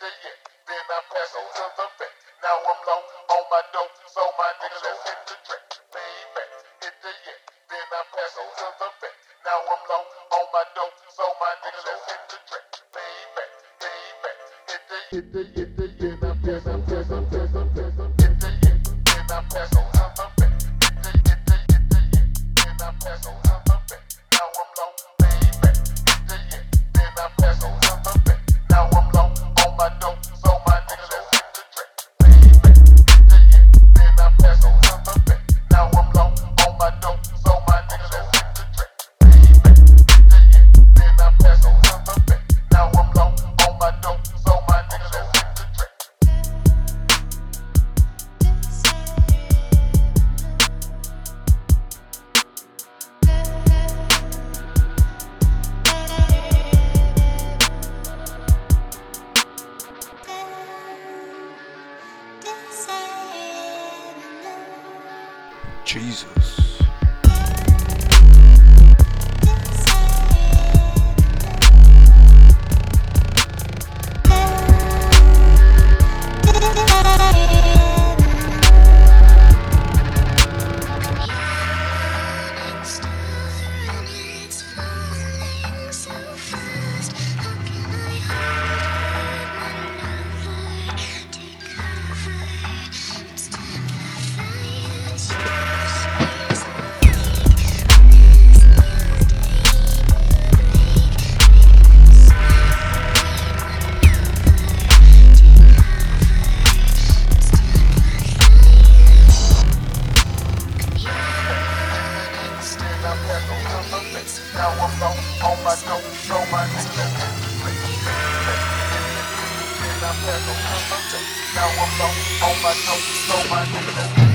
Then I pass on to the vet. Now I'm low on my dope, so my nigga let's hit the track. Lean back, hit the yen. Then I pass on to the vet. Now I'm low on my dope, so my nigga let's hit the track. Lean back, lean back, hit the hit the hit the yen. I pass, I pass, I pass, I pass, I hit the yen. Then I pass on Jesus. Now I'm low on my dope, so my nigga let's hit the track. Then I pass on to the vet. Now I'm on my my